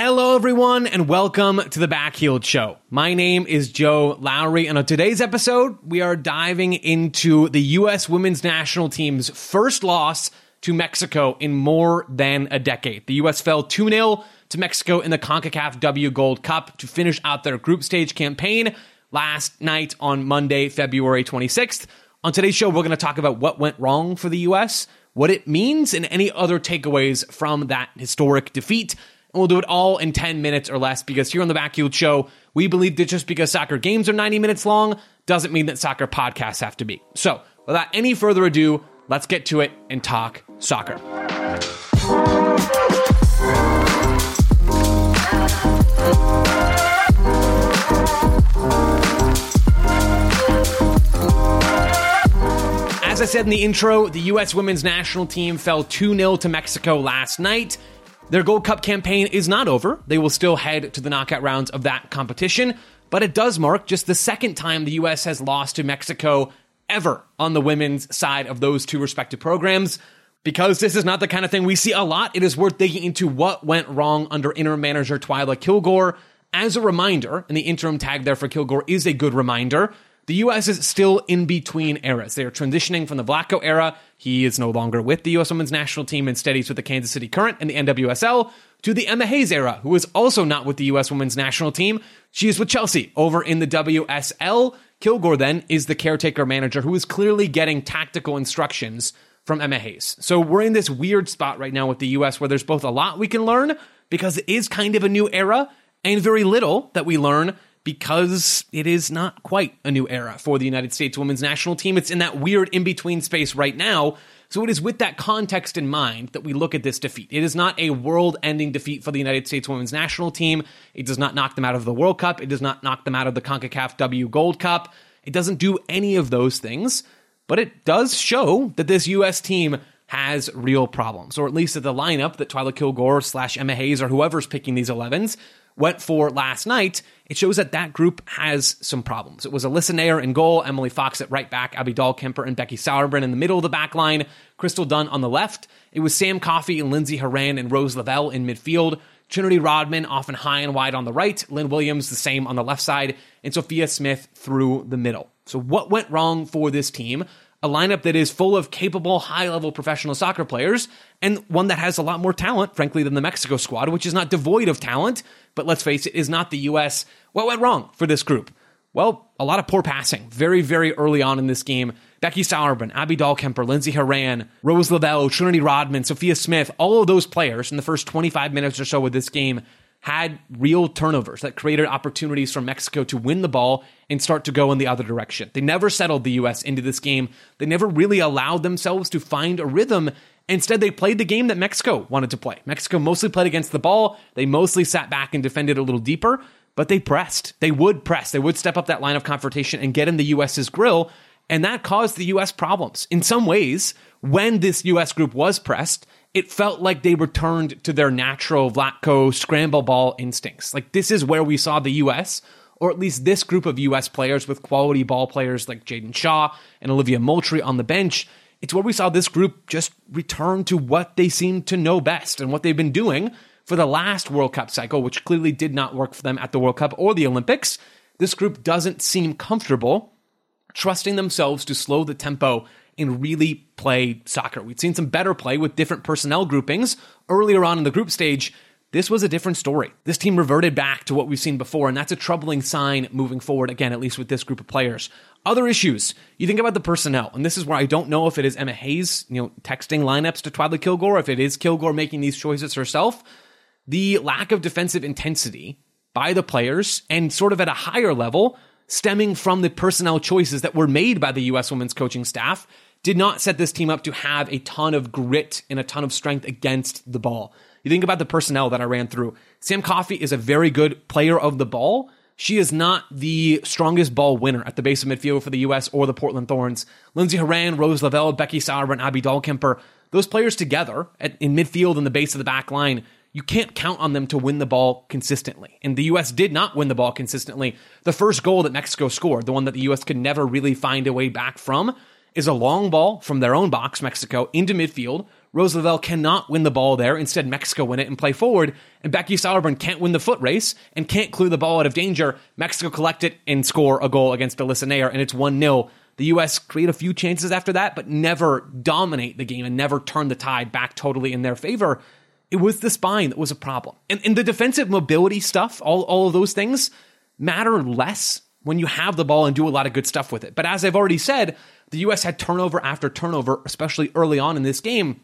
Hello, everyone, and welcome to the Backheeled Show. My name is Joe Lowery, and on today's episode, we are diving into the U.S. women's national team's first loss to Mexico in more than a decade. The U.S. fell 2 0 to Mexico in the CONCACAF W Gold Cup to finish out their group stage campaign last night on Monday, February 26th. On today's show, we're going to talk about what went wrong for the U.S., what it means, and any other takeaways from that historic defeat. And we'll do it all in 10 minutes or less because here on the Backheeled Show, we believe that just because soccer games are 90 minutes long doesn't mean that soccer podcasts have to be. So, without any further ado, let's get to it and talk soccer. As I said in the intro, the U.S. women's national team fell 2 0 to Mexico last night. Their Gold Cup campaign is not over. They will still head to the knockout rounds of that competition, but it does mark just the second time the U.S. has lost to Mexico ever on the women's side of those two respective programs. Because this is not the kind of thing we see a lot, it is worth digging into what went wrong under interim manager Twyla Kilgore. As a reminder, and the interim tag there for Kilgore is a good reminder, the U.S. is still in between eras. They are transitioning from the Vlatko era. He is no longer with the U.S. women's national team. Instead, he's with the Kansas City Current and the NWSL. To the Emma Hayes era, who is also not with the U.S. women's national team. She is with Chelsea over in the WSL. Kilgore then is the caretaker manager who is clearly getting tactical instructions from Emma Hayes. So we're in this weird spot right now with the US where there's both a lot we can learn because it is kind of a new era and very little that we learn because it is not quite a new era for the United States women's national team. It's in that weird in between space right now. So it is with that context in mind that we look at this defeat. It is not a world ending defeat for the United States women's national team. It does not knock them out of the World Cup. It does not knock them out of the CONCACAF W Gold Cup. It doesn't do any of those things, but it does show that this U.S. team has real problems, or at least that the lineup that Twyla Kilgore slash Emma Hayes or whoever's picking these 11s went for last night, it shows that that group has some problems. It was Alyssa Naeher in goal, Emily Fox at right back, Abby Dahlkemper and Becky Sauerbrunn in the middle of the back line, Crystal Dunn on the left. It was Sam Coffey and Lindsey Horan and Rose Lavelle in midfield. Trinity Rodman often high and wide on the right, Lynn Williams the same on the left side, and Sophia Smith through the middle. So, what went wrong for this team? A lineup that is full of capable, high level professional soccer players, and one that has a lot more talent, frankly, than the Mexico squad, which is not devoid of talent, but let's face it, is not the U.S. What went wrong for this group? Well, a lot of poor passing very, very early on in this game. Becky Sauerbrunn, Abby Dahlkemper, Lindsey Horan, Rose Lavelle, Trinity Rodman, Sophia Smith, all of those players in the first 25 minutes or so of this game had real turnovers that created opportunities for Mexico to win the ball and start to go in the other direction. They never settled the U.S. into this game. They never really allowed themselves to find a rhythm. Instead, they played the game that Mexico wanted to play. Mexico mostly played against the ball. They mostly sat back and defended a little deeper, but they pressed. They would press. They would step up that line of confrontation and get in the U.S.'s grill. And that caused the U.S. problems. In some ways, when this U.S. group was pressed, it felt like they returned to their natural Vlatko scramble ball instincts. Like this is where we saw the U.S. or at least this group of U.S. players with quality ball players like Jaedyn Shaw and Olivia Moultrie on the bench. It's where we saw this group just return to what they seem to know best and what they've been doing for the last World Cup cycle, which clearly did not work for them at the World Cup or the Olympics. This group doesn't seem comfortable trusting themselves to slow the tempo and really play soccer. We'd seen some better play with different personnel groupings earlier on in the group stage. This was a different story. This team reverted back to what we've seen before, and that's a troubling sign moving forward, again, at least with this group of players. Other issues, you think about the personnel, and this is where I don't know if it is Emma Hayes, you know, texting lineups to Twyla Kilgore, if it is Kilgore making these choices herself. The lack of defensive intensity by the players, and sort of at a higher level, stemming from the personnel choices that were made by the U.S. women's coaching staff did not set this team up to have a ton of grit and a ton of strength against the ball. You think about the personnel that I ran through. Sam Coffey is a very good player of the ball. She is not the strongest ball winner at the base of midfield for the U.S. or the Portland Thorns. Lindsey Horan, Rose Lavelle, Becky Sauer, and Abby Dahlkemper, those players together at, in midfield and the base of the back line, you can't count on them to win the ball consistently. And the U.S. did not win the ball consistently. The first goal that Mexico scored, the one that the U.S. could never really find a way back from, is a long ball from their own box, Mexico, into midfield. Rose Lavelle cannot win the ball there. Instead, Mexico win it and play forward. And Becky Sauerbrunn can't win the foot race and can't clear the ball out of danger. Mexico collect it and score a goal against Naeher, and it's 1 0. The U.S. create a few chances after that, but never dominate the game and never turn the tide back totally in their favor. It was the spine that was a problem. And, and the defensive mobility stuff, all, all of those things matter less when you have the ball and do a lot of good stuff with it. But as I've already said, the U.S. had turnover after turnover, especially early on in this game.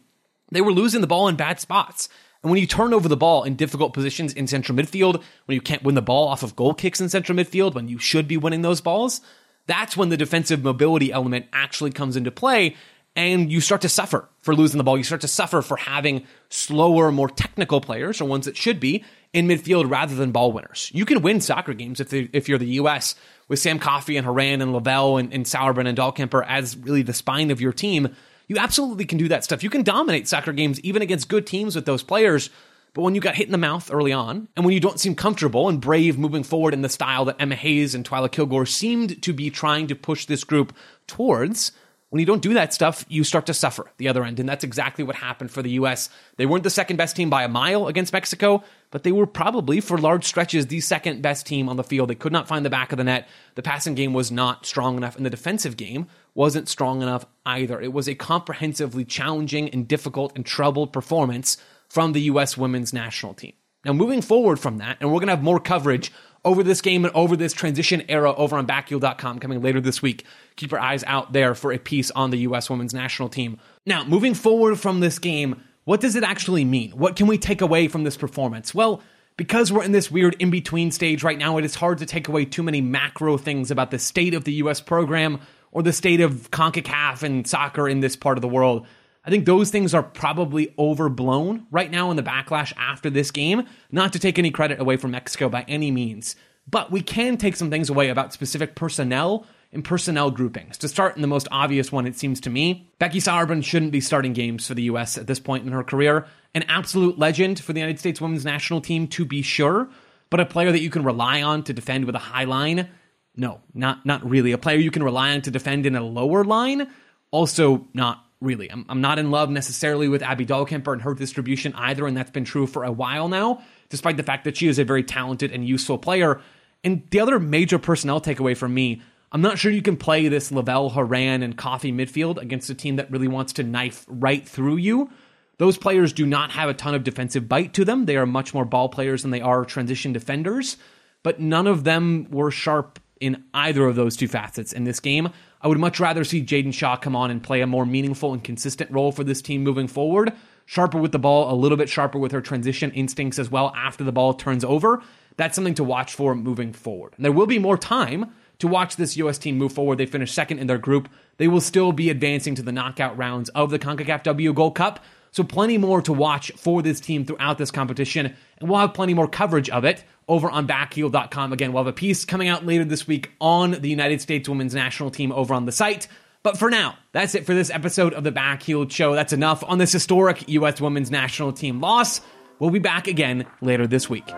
They were losing the ball in bad spots. And when you turn over the ball in difficult positions in central midfield, when you can't win the ball off of goal kicks in central midfield, when you should be winning those balls, that's when the defensive mobility element actually comes into play and you start to suffer for losing the ball. You start to suffer for having slower, more technical players, or ones that should be, in midfield rather than ball winners. You can win soccer games if, if you're the U.S. with Sam Coffey and Horan and Lavelle and, and Sauerbrunn and Dahlkemper as really the spine of your team. You absolutely can do that stuff. You can dominate soccer games even against good teams with those players. But when you got hit in the mouth early on, and when you don't seem comfortable and brave moving forward in the style that Emma Hayes and Twyla Kilgore seemed to be trying to push this group towards, when you don't do that stuff, you start to suffer the other end. And that's exactly what happened for the U.S. They weren't the second best team by a mile against Mexico, but they were probably, for large stretches, the second best team on the field. They could not find the back of the net. The passing game was not strong enough, and the defensive game wasn't strong enough either. It was a comprehensively challenging and difficult and troubled performance from the U.S. women's national team. Now, moving forward from that, and we're going to have more coverage over this game and over this transition era over on backheeled.com coming later this week. Keep your eyes out there for a piece on the U.S. women's national team. Now, moving forward from this game, what does it actually mean? What can we take away from this performance? Well, because we're in this weird in between stage right now, it is hard to take away too many macro things about the state of the U.S. program or the state of CONCACAF and soccer in this part of the world. I think those things are probably overblown right now in the backlash after this game. Not to take any credit away from Mexico by any means, but we can take some things away about specific personnel and personnel groupings. To start in the most obvious one, it seems to me, Becky Sauerbrunn shouldn't be starting games for the U.S. at this point in her career. An absolute legend for the United States women's national team, to be sure, but a player that you can rely on to defend with a high line. No, not not really. A player you can rely on to defend in a lower line. Also, not really. I'm, I'm not in love necessarily with Abby Dahlkemper and her distribution either, and that's been true for a while now, despite the fact that she is a very talented and useful player. And the other major personnel takeaway from me, I'm not sure you can play this Lavelle, Horan, and Coffey midfield against a team that really wants to knife right through you. Those players do not have a ton of defensive bite to them. They are much more ball players than they are transition defenders, but none of them were sharp in either of those two facets in this game. I would much rather see Jaedyn Shaw come on and play a more meaningful and consistent role for this team moving forward. Sharper with the ball, a little bit sharper with her transition instincts as well after the ball turns over. That's something to watch for moving forward. And there will be more time to watch this U.S. team move forward. They finished second in their group. They will still be advancing to the knockout rounds of the CONCACAF W Gold Cup. So, plenty more to watch for this team throughout this competition. And we'll have plenty more coverage of it over on backheeled.com. Again, we'll have a piece coming out later this week on the United States women's national team over on the site. But for now, that's it for this episode of the Backheeled Show. That's enough on this historic U.S. women's national team loss. We'll be back again later this week.